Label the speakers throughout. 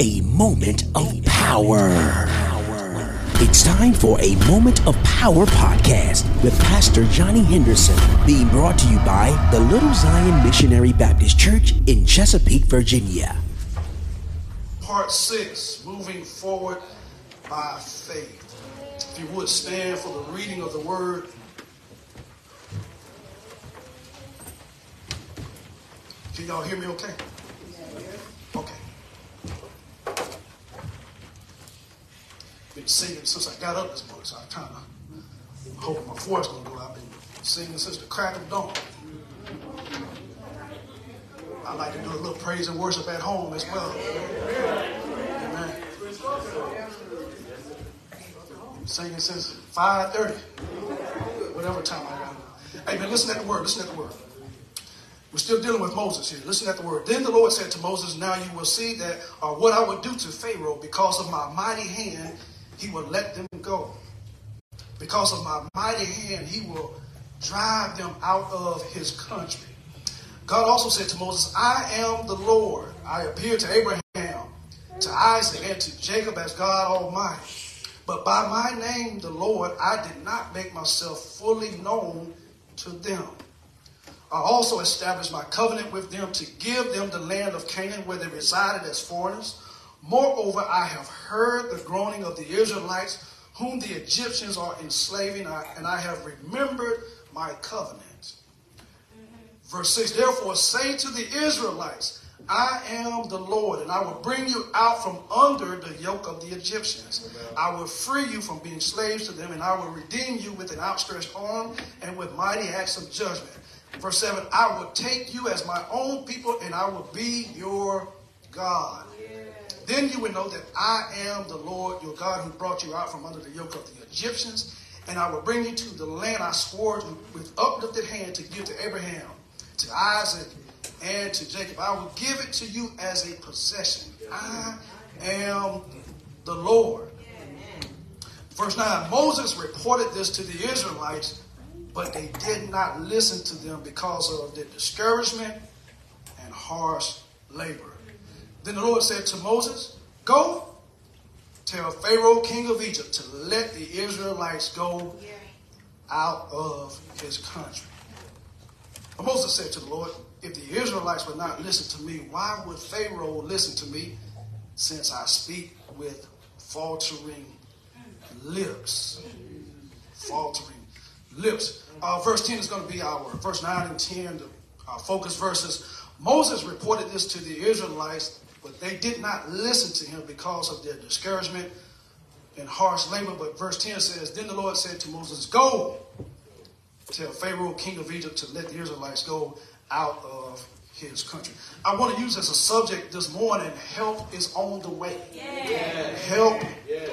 Speaker 1: a moment of power. It's time for a Moment of Power podcast with Pastor Johnny Henderson, being brought to you by the Little Zion Missionary Baptist Church in Chesapeake, Virginia.
Speaker 2: Part six, moving forward by faith. If you would stand for the reading of the word. Can y'all hear me okay? Been singing since I got up this morning, so I kind of hoping my voice gonna go. I've been singing since the crack of dawn. I like to do a little praise and worship at home as well. Amen. Singing since 5.30. Whatever time I got. Hey, man, listen at the word. Listen at the word. We're still dealing with Moses here. Listen at the word. Then the Lord said to Moses, Now you will see that what I would do to Pharaoh because of my mighty hand, he will let them go. Because of my mighty hand, he will drive them out of his country. God also said to Moses, I am the Lord. I appeared to Abraham, to Isaac, and to Jacob as God Almighty. But by my name, the Lord, I did not make myself fully known to them. I also established my covenant with them to give them the land of Canaan where they resided as foreigners. Moreover, I have heard the groaning of the Israelites, whom the Egyptians are enslaving, and I have remembered my covenant. Verse 6 Therefore, say to the Israelites, I am the Lord, and I will bring you out from under the yoke of the Egyptians. I will free you from being slaves to them, and I will redeem you with an outstretched arm and with mighty acts of judgment. Verse 7 I will take you as my own people, and I will be your God. Then you will know that I am the Lord your God who brought you out from under the yoke of the Egyptians, and I will bring you to the land I swore with uplifted hand to give to Abraham, to Isaac, and to Jacob. I will give it to you as a possession. I am the Lord. Verse 9 Moses reported this to the Israelites, but they did not listen to them because of their discouragement and harsh labor. Then the Lord said to Moses, Go tell Pharaoh, king of Egypt, to let the Israelites go out of his country. Moses said to the Lord, If the Israelites would not listen to me, why would Pharaoh listen to me since I speak with faltering lips? Faltering lips. Uh, verse 10 is going to be our verse 9 and 10, the uh, focus verses. Moses reported this to the Israelites, but they did not listen to him because of their discouragement and harsh labor. But verse 10 says, Then the Lord said to Moses, Go tell Pharaoh, king of Egypt, to let the Israelites go out of his country. I want to use as a subject this morning help is on the way. Yeah. Help yeah.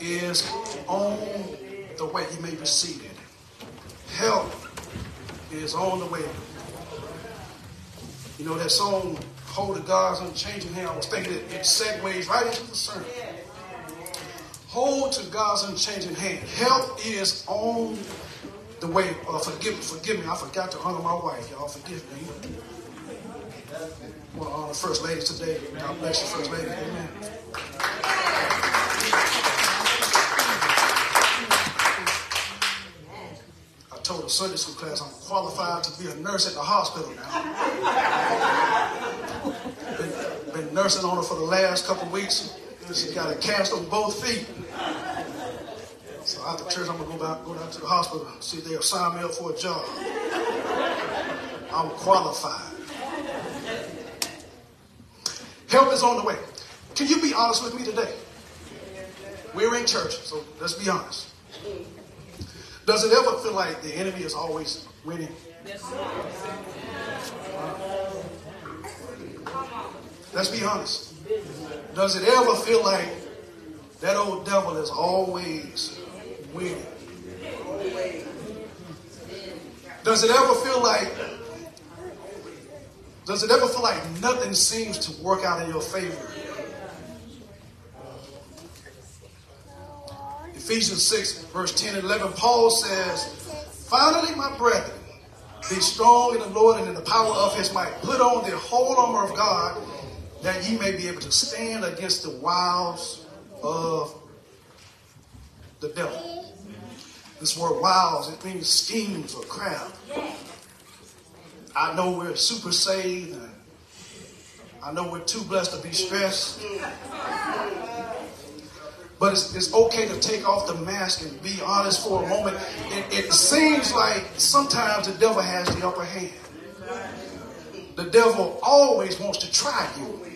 Speaker 2: is on the way. You may be seated. Help is on the way. You know that song, Hold the God's Unchanging Hand? I was thinking it, it segues right into the sermon. Hold to God's unchanging hand. Help is on the way. Uh, forgive, forgive me. I forgot to honor my wife. Y'all forgive me. I want to honor First Lady today. God bless you, First Lady. Amen. I told a Sunday school class I'm qualified to be a nurse at the hospital now. Nursing on her for the last couple weeks. She's got a cast on both feet. So after church, I'm gonna go back, go down to the hospital, and see if they'll sign me up for a job. I'm qualified. Help is on the way. Can you be honest with me today? We're in church, so let's be honest. Does it ever feel like the enemy is always winning? Let's be honest. Does it ever feel like that old devil is always winning? Does it ever feel like does it ever feel like nothing seems to work out in your favor? Ephesians 6, verse 10 and 11, Paul says, Finally, my brethren, be strong in the Lord and in the power of his might. Put on the whole armor of God that ye may be able to stand against the wiles of the devil. This word wiles, it means schemes or craft. I know we're super saved I know we're too blessed to be stressed. But it's, it's okay to take off the mask and be honest for a moment. It, it seems like sometimes the devil has the upper hand. The devil always wants to try you.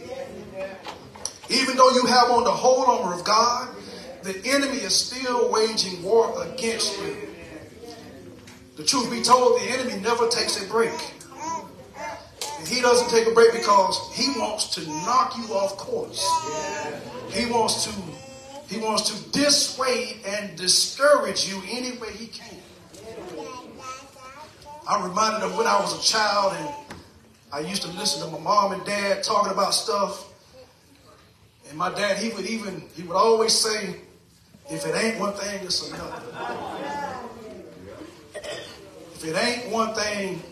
Speaker 2: Even though you have on the whole armor of God, the enemy is still waging war against you. The truth be told, the enemy never takes a break. And he doesn't take a break because he wants to knock you off course. He wants to he wants to dissuade and discourage you any way he can. I'm reminded of when I was a child and I used to listen to my mom and dad talking about stuff. And my dad, he would even, he would always say, if it ain't one thing, it's another. If it ain't one thing,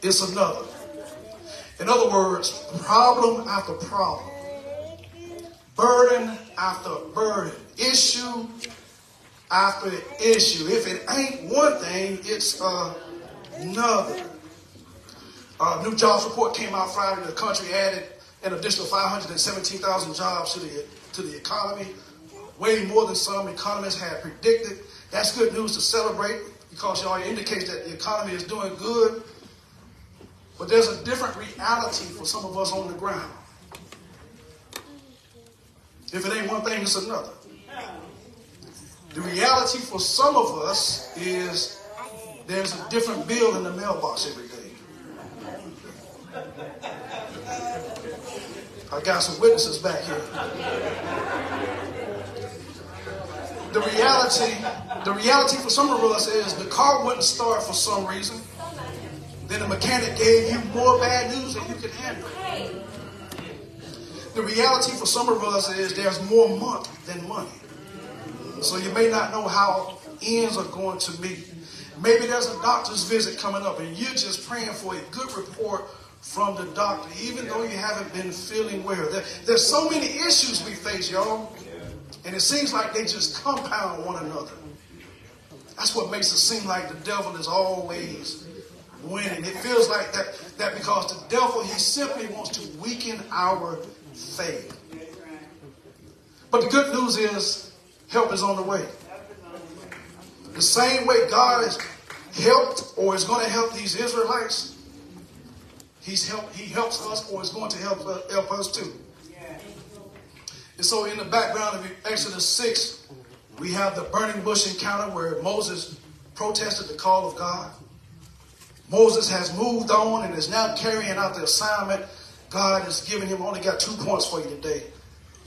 Speaker 2: it's another. In other words, problem after problem, burden after burden, issue after issue. If it ain't one thing, it's another. A new jobs report came out Friday. The country added an additional 517,000 jobs to the to the economy, way more than some economists had predicted. That's good news to celebrate because y'all indicates that the economy is doing good. But there's a different reality for some of us on the ground. If it ain't one thing, it's another. The reality for some of us is there's a different bill in the mailbox every day. I got some witnesses back here. The reality, the reality for some of us is the car wouldn't start for some reason. Then the mechanic gave you more bad news than you could handle. The reality for some of us is there's more month than money. So you may not know how ends are going to meet. Maybe there's a doctor's visit coming up and you're just praying for a good report from the doctor, even though you haven't been feeling well. There, there's so many issues we face, y'all. And it seems like they just compound one another. That's what makes it seem like the devil is always winning. It feels like that, that because the devil, he simply wants to weaken our faith. But the good news is help is on the way. The same way God has helped or is going to help these Israelites, He's help, He helps us or is going to help, uh, help us too. And so in the background of Exodus 6, we have the burning bush encounter where Moses protested the call of God. Moses has moved on and is now carrying out the assignment God has given him. Only got two points for you today.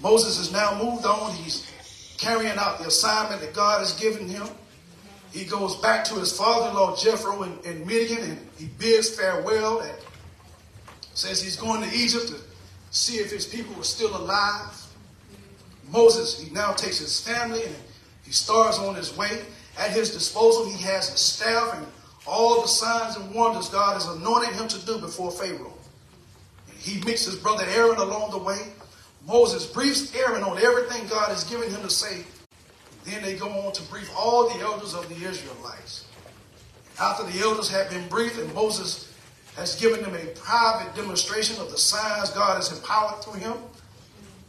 Speaker 2: Moses has now moved on. He's carrying out the assignment that God has given him. He goes back to his father-in-law Jethro in, in Midian and he bids farewell says he's going to Egypt to see if his people are still alive. Moses, he now takes his family and he starts on his way. At his disposal, he has his staff and all the signs and wonders God has anointed him to do before Pharaoh. He meets his brother Aaron along the way. Moses briefs Aaron on everything God has given him to say. Then they go on to brief all the elders of the Israelites. After the elders have been briefed and Moses has given them a private demonstration of the signs God has empowered through him,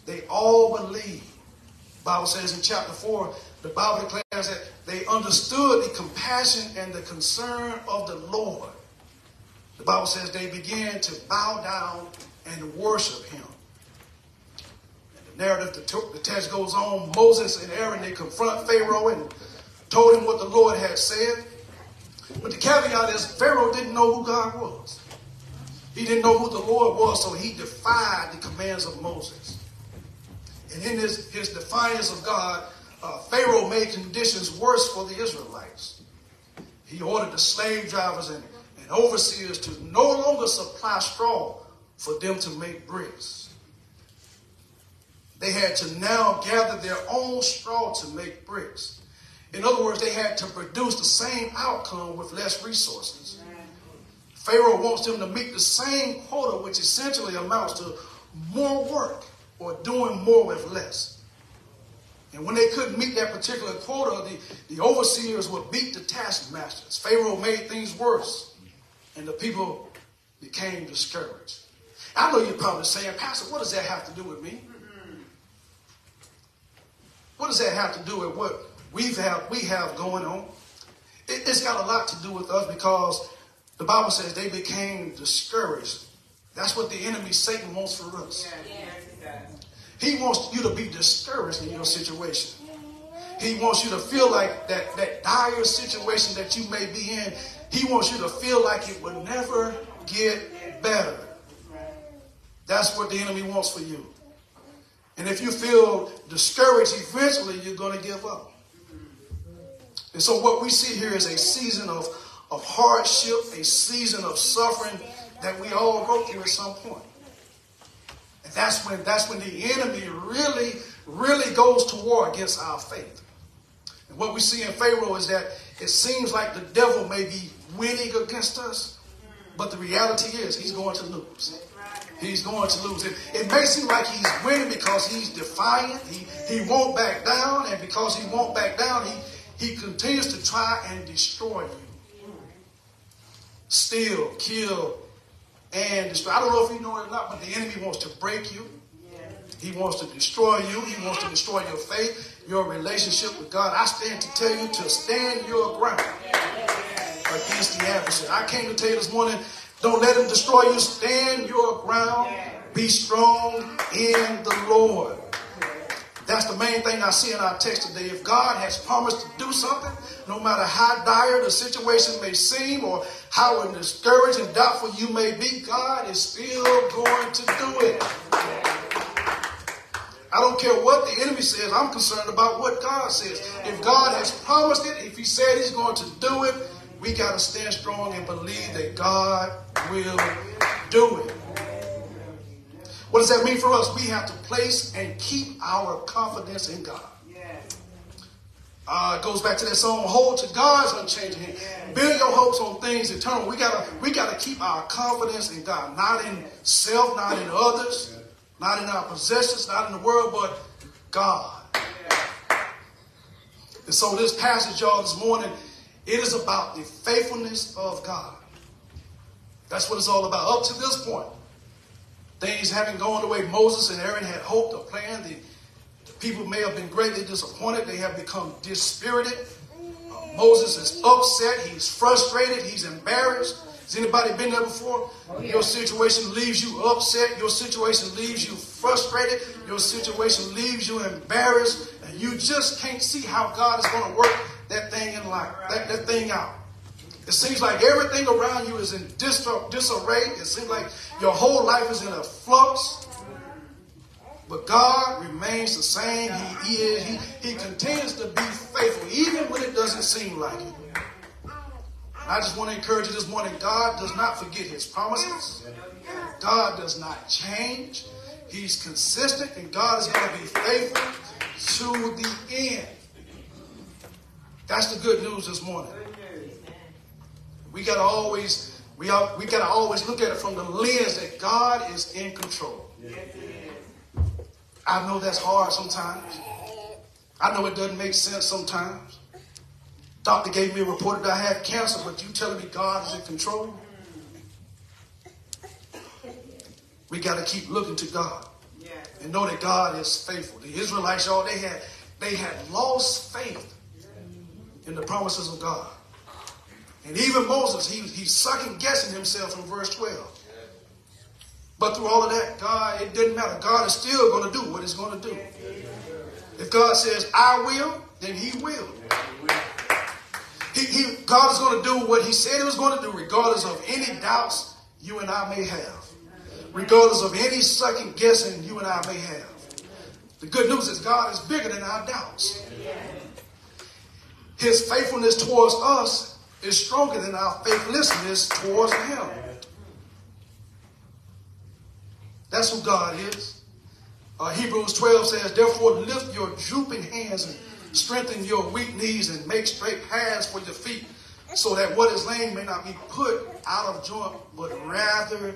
Speaker 2: they all believe. The Bible says in chapter 4, the Bible declares that they understood the compassion and the concern of the Lord. The Bible says they began to bow down and worship him. And the narrative, the, the text goes on. Moses and Aaron, they confront Pharaoh and told him what the Lord had said. But the caveat is Pharaoh didn't know who God was. He didn't know who the Lord was, so he defied the commands of Moses. And in his, his defiance of God, uh, Pharaoh made conditions worse for the Israelites. He ordered the slave drivers and, and overseers to no longer supply straw for them to make bricks. They had to now gather their own straw to make bricks. In other words, they had to produce the same outcome with less resources. Pharaoh wants them to meet the same quota, which essentially amounts to more work or doing more with less. And when they couldn't meet that particular quota, the, the overseers would beat the taskmasters. Pharaoh made things worse, and the people became discouraged. I know you're probably saying, Pastor, what does that have to do with me? What does that have to do with what we've have, we have going on? It, it's got a lot to do with us because the Bible says they became discouraged. That's what the enemy, Satan, wants for us. He wants you to be discouraged in your situation. He wants you to feel like that, that dire situation that you may be in, he wants you to feel like it will never get better. That's what the enemy wants for you. And if you feel discouraged, eventually you're going to give up. And so what we see here is a season of, of hardship, a season of suffering that we all go through at some point. And that's when that's when the enemy really, really goes to war against our faith. And what we see in Pharaoh is that it seems like the devil may be winning against us, but the reality is he's going to lose he's going to lose. It, it may seem like he's winning because he's defiant. He, he won't back down. And because he won't back down, he, he continues to try and destroy you. Steal, kill, and destroy. I don't know if you know it or not, but the enemy wants to break you. He wants to destroy you. He wants to destroy your faith, your relationship with God. I stand to tell you to stand your ground against the adversary. I came to tell you this morning don't let him destroy you. Stand your ground. Be strong in the Lord. That's the main thing I see in our text today. If God has promised to do something, no matter how dire the situation may seem or how discouraged and doubtful you may be, God is still going to do it. I don't care what the enemy says. I'm concerned about what God says. If God has promised it, if he said he's going to do it, we got to stand strong and believe that God will do it. What does that mean for us? We have to place and keep our confidence in God. Uh, it goes back to that song, hold to God's unchanging hand. Build your hopes on things eternal. We gotta, we gotta keep our confidence in God, not in self, not in others, not in our possessions, not in the world, but God. And so this passage, y'all, this morning, it is about the faithfulness of God. That's what it's all about. Up to this point, things haven't gone the way Moses and Aaron had hoped or planned. The, the people may have been greatly disappointed. They have become dispirited. Uh, Moses is upset. He's frustrated. He's embarrassed. Has anybody been there before? Oh, yeah. Your situation leaves you upset. Your situation leaves you frustrated. Your situation leaves you embarrassed. And you just can't see how God is going to work that thing in life, that, that thing out. It seems like everything around you is in dis- disarray. It seems like your whole life is in a flux. But God remains the same. He is. He, he continues to be faithful, even when it doesn't seem like it. I just want to encourage you this morning God does not forget his promises, God does not change. He's consistent, and God is going to be faithful to the end. That's the good news this morning. We gotta always we are, we gotta always look at it from the lens that God is in control. I know that's hard sometimes. I know it doesn't make sense sometimes. Doctor gave me a report that I had cancer, but you telling me God is in control? We got to keep looking to God and know that God is faithful. The Israelites, y'all, they had they had lost faith in the promises of God. And even Moses, he, he's second guessing himself in verse 12. But through all of that, God, it didn't matter. God is still going to do what he's going to do. If God says, I will, then he will. He, he, God is going to do what he said he was going to do, regardless of any doubts you and I may have. Regardless of any second guessing you and I may have. The good news is God is bigger than our doubts. His faithfulness towards us is stronger than our faithlessness towards Him. That's who God is. Uh, Hebrews 12 says, Therefore, lift your drooping hands and strengthen your weak knees and make straight paths for your feet, so that what is lame may not be put out of joint, but rather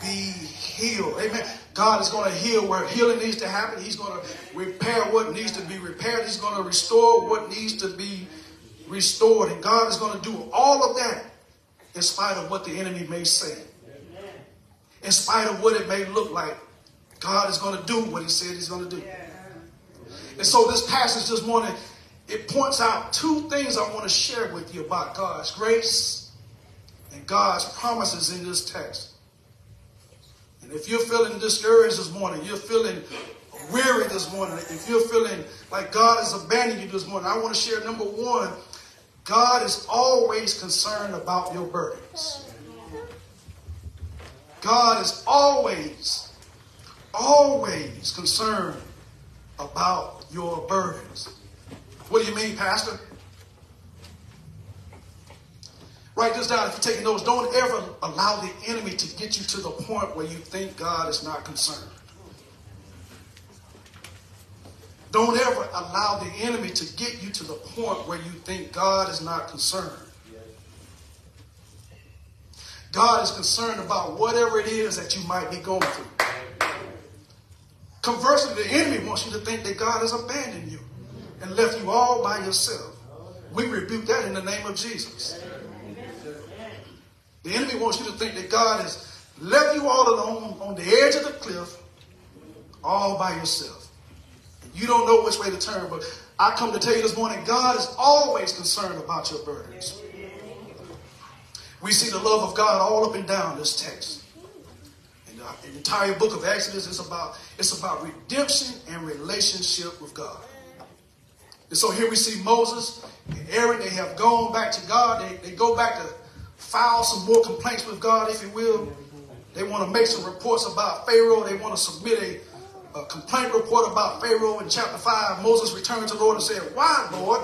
Speaker 2: be healed. Amen. God is going to heal where healing needs to happen. He's going to repair what needs to be repaired. He's going to restore what needs to be restored. And God is going to do all of that in spite of what the enemy may say. In spite of what it may look like. God is going to do what he said he's going to do. And so this passage this morning, it points out two things I want to share with you about God's grace and God's promises in this text. And if you're feeling discouraged this morning, you're feeling weary this morning, if you're feeling like God has abandoned you this morning, I want to share number one God is always concerned about your burdens. God is always, always concerned about your burdens. What do you mean, Pastor? Write this down if you're taking notes. Don't ever allow the enemy to get you to the point where you think God is not concerned. Don't ever allow the enemy to get you to the point where you think God is not concerned. God is concerned about whatever it is that you might be going through. Conversely, the enemy wants you to think that God has abandoned you and left you all by yourself. We rebuke that in the name of Jesus. The enemy wants you to think that God has left you all alone on the edge of the cliff, all by yourself. You don't know which way to turn, but I come to tell you this morning God is always concerned about your burdens. We see the love of God all up and down this text. And the entire book of Exodus is about it's about redemption and relationship with God. And so here we see Moses and Aaron, they have gone back to God. They, they go back to file some more complaints with God, if you will. They want to make some reports about Pharaoh. They want to submit a, a complaint report about Pharaoh. In chapter 5, Moses returned to the Lord and said, Why, Lord,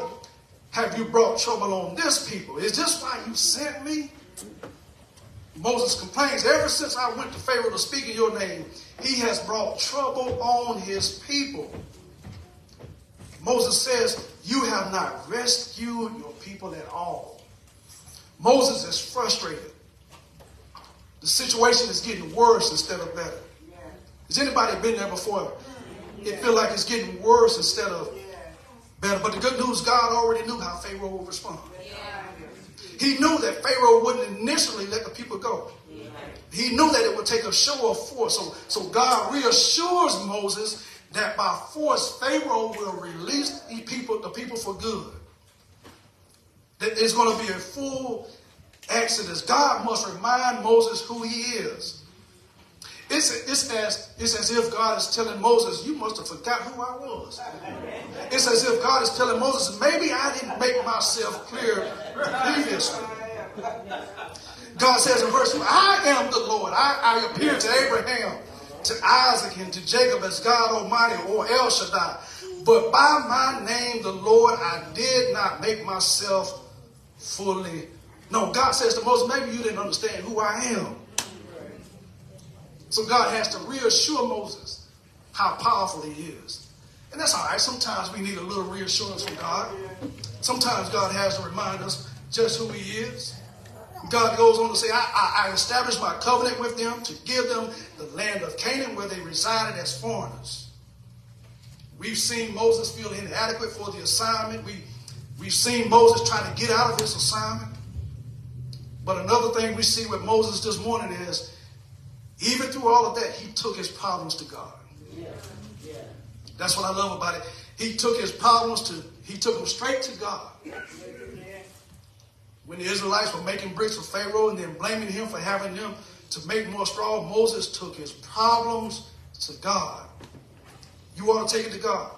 Speaker 2: have you brought trouble on this people? Is this why you sent me? Moses complains, Ever since I went to Pharaoh to speak in your name, he has brought trouble on his people. Moses says, You have not rescued your people at all. Moses is frustrated. The situation is getting worse instead of better. Has anybody been there before? It feel like it's getting worse instead of better. But the good news, God already knew how Pharaoh would respond. He knew that Pharaoh wouldn't initially let the people go. He knew that it would take a show of force. So, so God reassures Moses that by force Pharaoh will release the people, the people for good. That it's going to be a full exodus. God must remind Moses who he is. It's, it's, as, it's as if God is telling Moses, You must have forgot who I was. It's as if God is telling Moses, Maybe I didn't make myself clear previously. God says in verse 2, I am the Lord. I, I appeared to Abraham, to Isaac, and to Jacob as God Almighty or El Shaddai. But by my name, the Lord, I did not make myself fully No, God says to Moses, maybe you didn't understand who I am. So God has to reassure Moses how powerful he is. And that's all right. Sometimes we need a little reassurance from God. Sometimes God has to remind us just who he is. God goes on to say, I, I, I established my covenant with them to give them the land of Canaan where they resided as foreigners. We've seen Moses feel inadequate for the assignment. We, we've seen Moses trying to get out of his assignment. But another thing we see with Moses this morning is, even through all of that, he took his problems to God. That's what I love about it. He took his problems to, he took them straight to God. When the Israelites were making bricks for Pharaoh and then blaming him for having them to make more straw, Moses took his problems to God. You want to take it to God.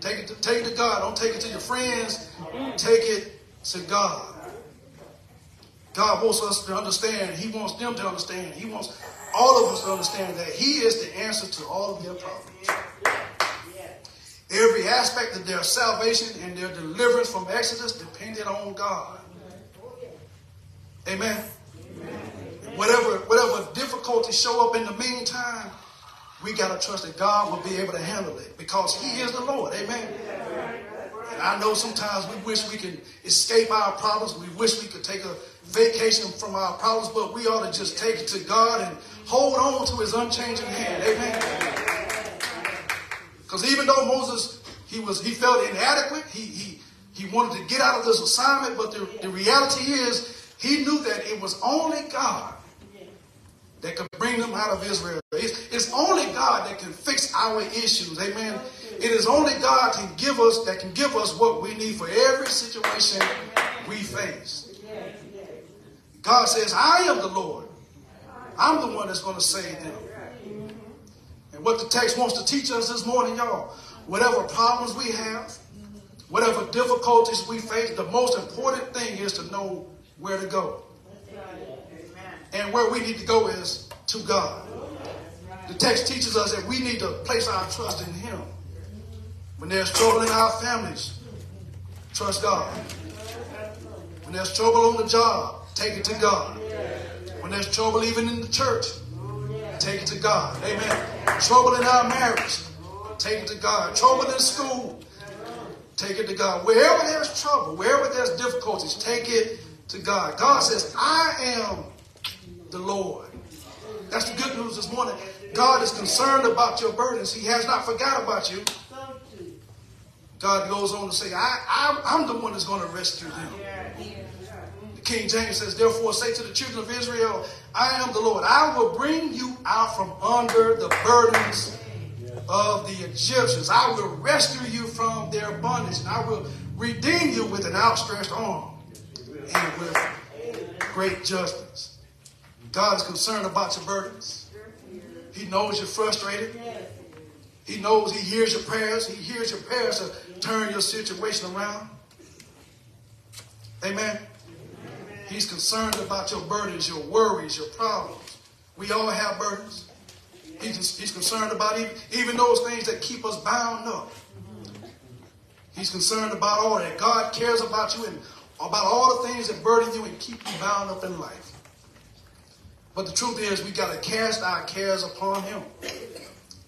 Speaker 2: Take it to, take it to God. Don't take it to your friends. Take it to God. God wants us to understand. He wants them to understand. He wants all of us understand that He is the answer to all of their problems. Every aspect of their salvation and their deliverance from Exodus depended on God. Amen. Whatever, whatever difficulties show up in the meantime, we got to trust that God will be able to handle it because He is the Lord. Amen. And I know sometimes we wish we can escape our problems. We wish we could take a vacation from our problems, but we ought to just take it to God and hold on to his unchanging hand. Amen. Because even though Moses, he was he felt inadequate, he he he wanted to get out of this assignment, but the, the reality is he knew that it was only God that could bring them out of Israel. It's, it's, only God that can fix our issues. Amen. It is only God can give us that can give us what we need for every situation we face. God says, I am the Lord. I'm the one that's going to save them. And what the text wants to teach us this morning, y'all, whatever problems we have, whatever difficulties we face, the most important thing is to know where to go. And where we need to go is to God. The text teaches us that we need to place our trust in Him. When there's trouble in our families, trust God. When there's trouble on the job, take it to God. When there's trouble even in the church, take it to God. Amen. Trouble in our marriage, take it to God. Trouble in school, take it to God. Wherever there's trouble, wherever there's difficulties, take it to God. God says, I am the Lord. That's the good news this morning. God is concerned about your burdens. He has not forgot about you. God goes on to say, I, I, am the one that's going to rescue them. King James says, Therefore say to the children of Israel, I am the Lord. I will bring you out from under the burdens of the Egyptians. I will rescue you from their bondage, and I will redeem you with an outstretched arm and with great justice. God is concerned about your burdens. He knows you're frustrated. He knows He hears your prayers. He hears your prayers to turn your situation around. Amen. He's concerned about your burdens, your worries, your problems. We all have burdens. He's, he's concerned about even, even those things that keep us bound up. He's concerned about all that. God cares about you and about all the things that burden you and keep you bound up in life. But the truth is, we got to cast our cares upon Him.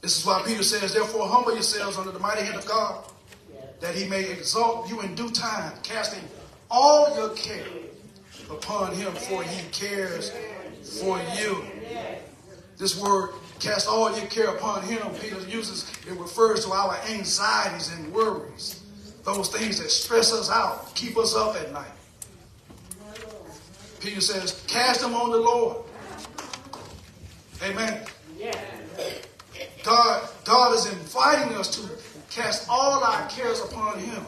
Speaker 2: This is why Peter says, Therefore, humble yourselves under the mighty hand of God, that He may exalt you in due time, casting all your care upon Him, for He cares for you. This word, cast all your care upon Him, Peter uses, it refers to our anxieties and worries, those things that stress us out, keep us up at night. Peter says, Cast them on the Lord Amen. God, God is inviting us to cast all our cares upon Him.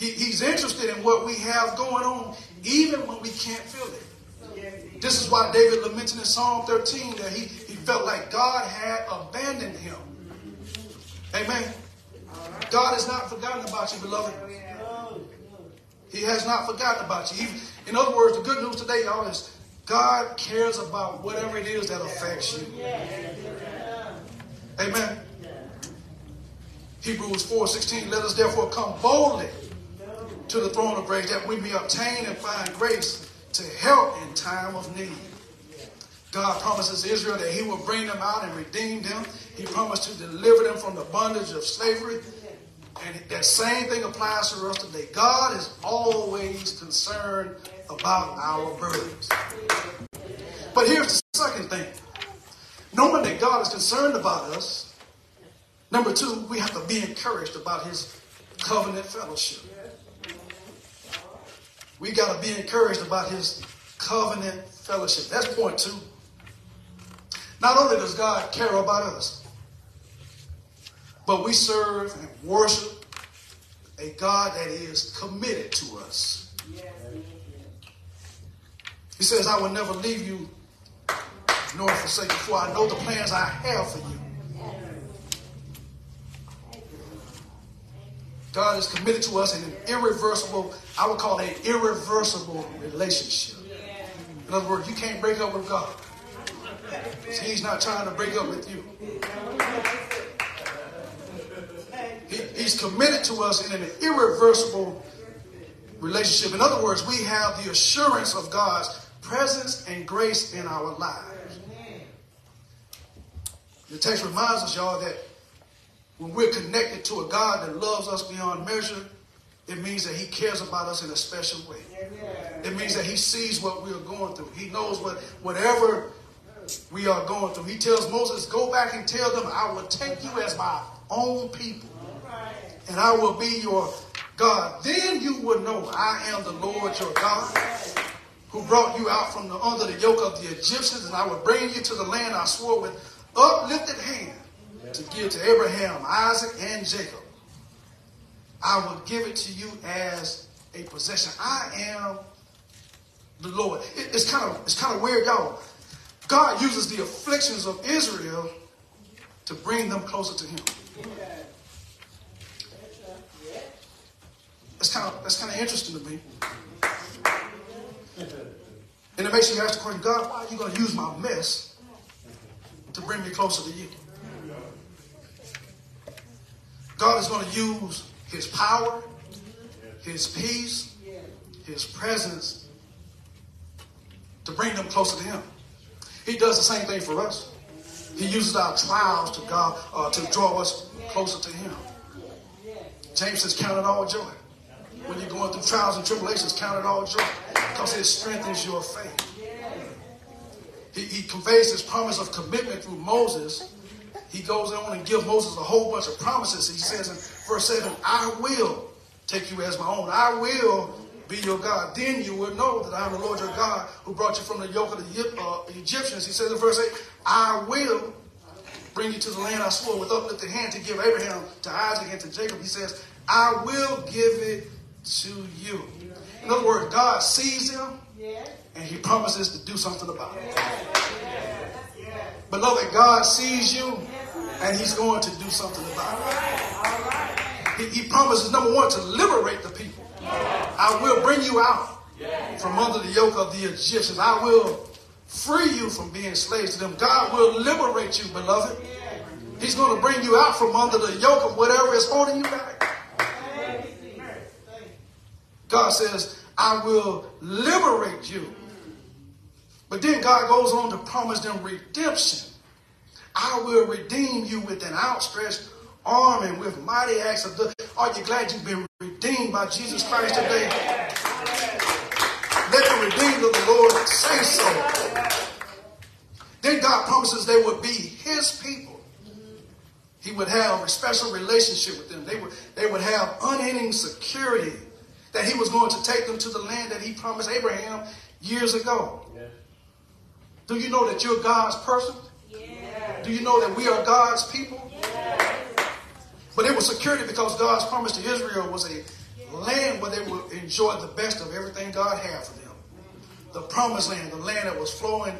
Speaker 2: He, he's interested in what we have going on, even when we can't feel it. This is why David lamented in Psalm 13 that he, he felt like God had abandoned him. Amen. God has not forgotten about you, beloved. He has not forgotten about you. in other words, the good news today, y'all, is God cares about whatever it is that affects you. Amen. Hebrews 4 16, let us therefore come boldly to the throne of grace that we may obtain and find grace to help in time of need. God promises Israel that he will bring them out and redeem them. He promised to deliver them from the bondage of slavery. And that same thing applies to us today. God is always concerned about our burdens. But here's the second thing. Knowing that God is concerned about us, number two, we have to be encouraged about his covenant fellowship. We got to be encouraged about his covenant fellowship. That's point two. Not only does God care about us, but we serve and worship a God that is committed to us. He says, I will never leave you nor forsake you, for I know the plans I have for you. God is committed to us in an irreversible, I would call it an irreversible relationship. In other words, you can't break up with God. He's not trying to break up with you. He, he's committed to us in an irreversible relationship. In other words, we have the assurance of God's presence and grace in our lives. The text reminds us, y'all, that when we're connected to a God that loves us beyond measure, it means that he cares about us in a special way. It means that he sees what we are going through. He knows what whatever we are going through. He tells Moses, go back and tell them, I will take you as my own people. And I will be your God. Then you will know I am the Lord your God who brought you out from the, under the yoke of the Egyptians, and I will bring you to the land I swore with uplifted hand to give to Abraham, Isaac, and Jacob. I will give it to you as a possession. I am the Lord. It, it's kind of it's kind of weird, y'all. God uses the afflictions of Israel to bring them closer to Him. That's kind of that's kind of interesting to me. And it makes you ask the question, God, why are you going to use my mess to bring me closer to you? God is going to use his power, his peace, his presence to bring them closer to him. He does the same thing for us. He uses our trials to God uh, to draw us closer to him. James says, count it all joy. When you're going through trials and tribulations, count it all joy because it strengthens your faith. He, he conveys his promise of commitment through Moses he goes on and gives Moses a whole bunch of promises. He says in verse 7, I will take you as my own. I will be your God. Then you will know that I am the Lord your God who brought you from the yoke of the uh, Egyptians. He says in verse 8, I will bring you to the land I swore with uplifted hand to give Abraham, to Isaac, and to Jacob. He says, I will give it to you. In other words, God sees them and he promises to do something about it. Beloved, God sees you and he's going to do something about it. He, he promises, number one, to liberate the people. I will bring you out from under the yoke of the Egyptians. I will free you from being slaves to them. God will liberate you, beloved. He's going to bring you out from under the yoke of whatever is holding you back. God says, I will liberate you. But then God goes on to promise them redemption. I will redeem you with an outstretched arm and with mighty acts of the. Are you glad you've been redeemed by Jesus Christ today? Let the redeemed of the Lord say so. Then God promises they would be his people. He would have a special relationship with them. They would, they would have unending security that he was going to take them to the land that he promised Abraham years ago. Do you know that you're God's person? Do you know that we are God's people? But it was security because God's promise to Israel was a land where they would enjoy the best of everything God had for them. The promised land, the land that was flowing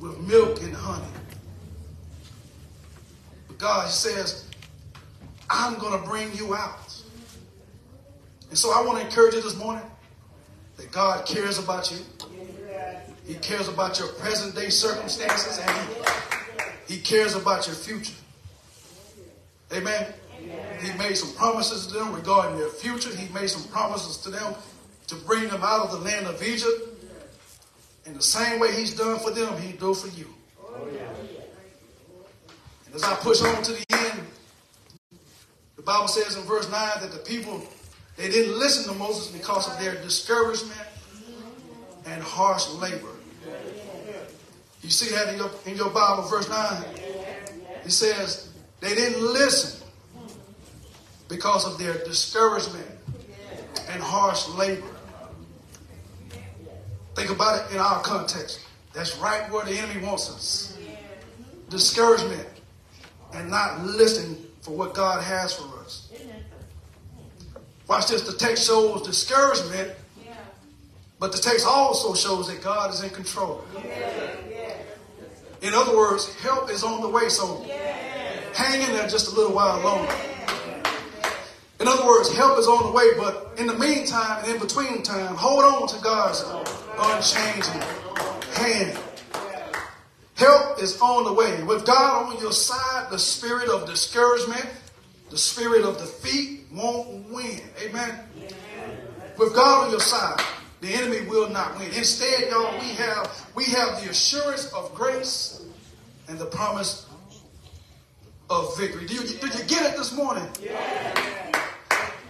Speaker 2: with milk and honey. But God says, I'm going to bring you out. And so I want to encourage you this morning that God cares about you. He cares about your present day circumstances and he, he cares about your future. Amen. Amen. He made some promises to them regarding their future. He made some promises to them to bring them out of the land of Egypt. In the same way he's done for them, he do for you. And as I push on to the end, the Bible says in verse 9 that the people, they didn't listen to Moses because of their discouragement and harsh labor. You see that in your, in your Bible, verse 9? It says, they didn't listen because of their discouragement and harsh labor. Think about it in our context. That's right where the enemy wants us. Discouragement and not listening for what God has for us. Watch this. The text shows discouragement, but the text also shows that God is in control. In other words, help is on the way, so hang in there just a little while longer. In other words, help is on the way, but in the meantime and in between time, hold on to God's unchanging hand. Help is on the way. With God on your side, the spirit of discouragement, the spirit of defeat won't win. Amen. With God on your side, the enemy will not win. Instead, y'all, we have we have the assurance of grace and the promise of victory. Do you, did you get it this morning?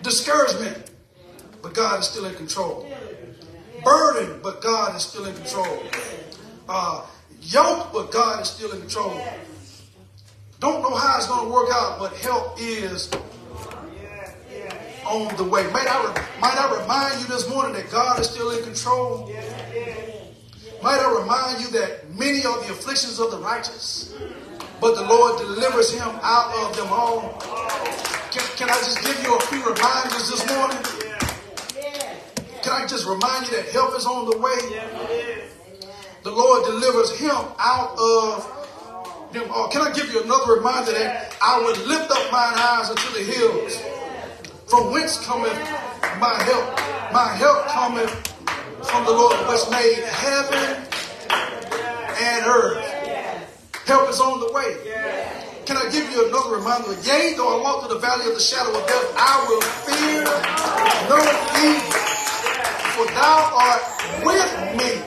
Speaker 2: Discouragement, but God is still in control. Burden, but God is still in control. Uh, yoke, but God is still in control. Don't know how it's going to work out, but help is on the way. Might I, might I remind you this morning that God is still in control? Might I remind you that many are the afflictions of the righteous, but the Lord delivers him out of them all. Can, can I just give you a few reminders this morning? Can I just remind you that help is on the way? The Lord delivers him out of them all. Can I give you another reminder that I would lift up mine eyes unto the hills? From whence cometh my help? My help cometh from the Lord which made heaven and earth. Help is on the way. Can I give you another reminder? Yea, though I walk through the valley of the shadow of death, I will fear no evil. For thou art with me.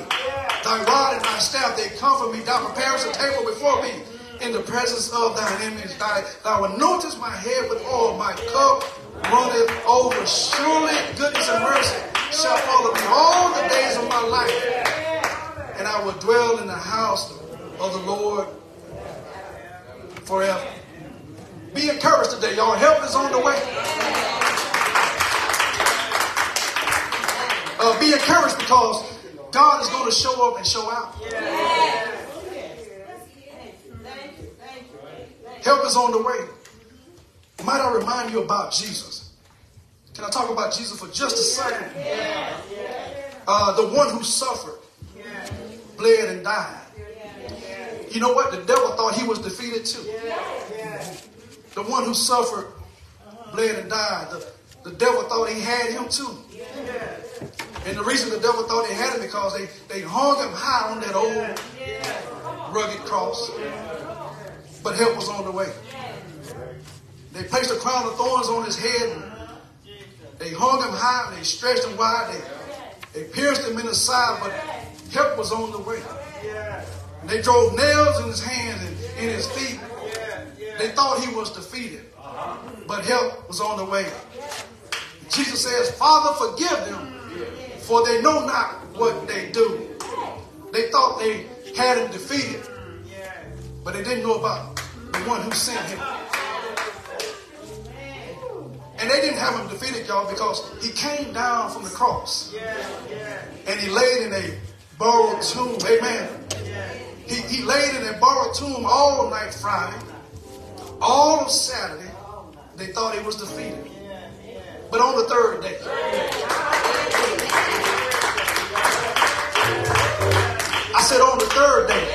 Speaker 2: Thy rod and thy staff, they comfort me. Thou preparest a table before me in the presence of thine image. Thy, thou anointest my head with oil. My cup runneth over. Surely goodness and mercy shall follow me all the days of my life. And I will dwell in the house of the Lord forever. Be encouraged today, y'all. Help is on the way. Uh, be encouraged because God is going to show up and show out. Help is on the way. Might I remind you about Jesus? Can I talk about Jesus for just a second? Uh, the one who suffered, bled, and died. You know what? The devil thought he was defeated too. The one who suffered, bled, and died. The, the devil thought he had him too. And the reason the devil thought he had him because they, they hung him high on that old rugged cross. But help was on the way. They placed a crown of thorns on his head. They hung him high they stretched him wide. They, they pierced him in the side, but help was on the way. And they drove nails in his hands and in his feet. They thought he was defeated, but help was on the way. Jesus says, Father, forgive them, for they know not what they do. They thought they had him defeated, but they didn't know about the one who sent him. And they didn't have him defeated, y'all, because he came down from the cross. And he laid in a borrowed tomb. Amen. He, he laid in a borrowed tomb all night Friday, all of Saturday. They thought he was defeated. But on the third day, I said on the third day,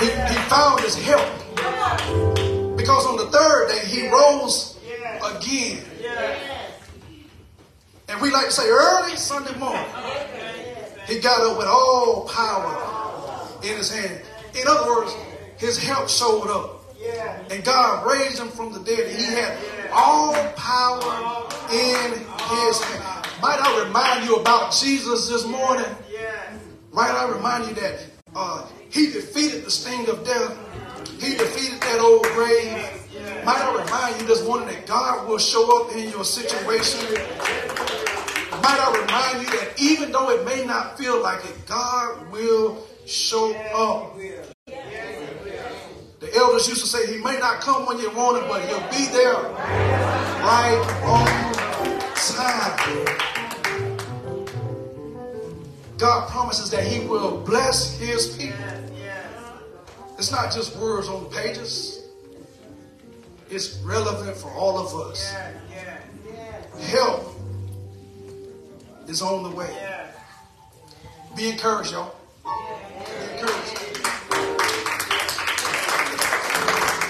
Speaker 2: he, he found his help. Because on the third day, he rose again. And we like to say early Sunday morning, he got up with all power in his hand. In other words, his help showed up. And God raised him from the dead. He had all power in his hand. Might I remind you about Jesus this morning? Might I remind you that uh, he defeated the sting of death. He defeated that old grave. Might I remind you this morning that God will show up in your situation? Might I remind you that even though it may not feel like it, God will show up. The elders used to say he may not come when you want him, but he'll be there right on time. God promises that he will bless his people. It's not just words on the pages. It's relevant for all of us. Help is on the way. Be encouraged, y'all. Be encouraged.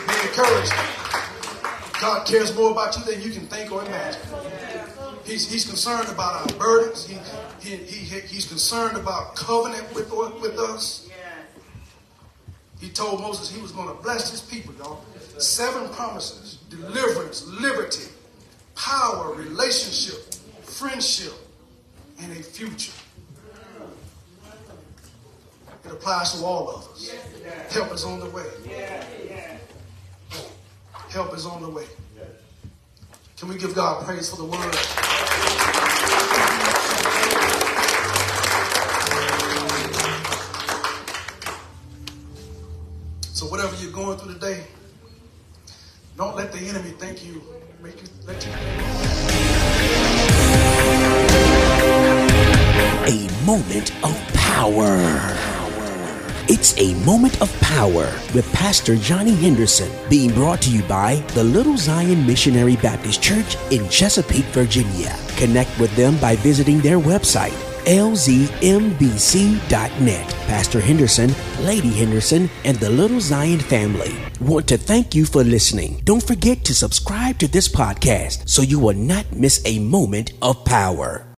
Speaker 2: Be encouraged. God cares more about you than you can think or imagine. He's, he's concerned about our burdens. He, he, he, he's concerned about covenant with, with us. He told Moses he was going to bless his people, y'all. Seven promises deliverance, liberty, power, relationship, friendship, and a future. It applies to all of us. Help is on the way. Help is on the way. Can we give God praise for the word? So whatever you're going through today, don't let the enemy think you make you let you
Speaker 1: A moment of power. It's a moment of power with Pastor Johnny Henderson being brought to you by the Little Zion Missionary Baptist Church in Chesapeake, Virginia. Connect with them by visiting their website lzmbc.net. Pastor Henderson, Lady Henderson, and the Little Zion family want to thank you for listening. Don't forget to subscribe to this podcast so you will not miss a moment of power.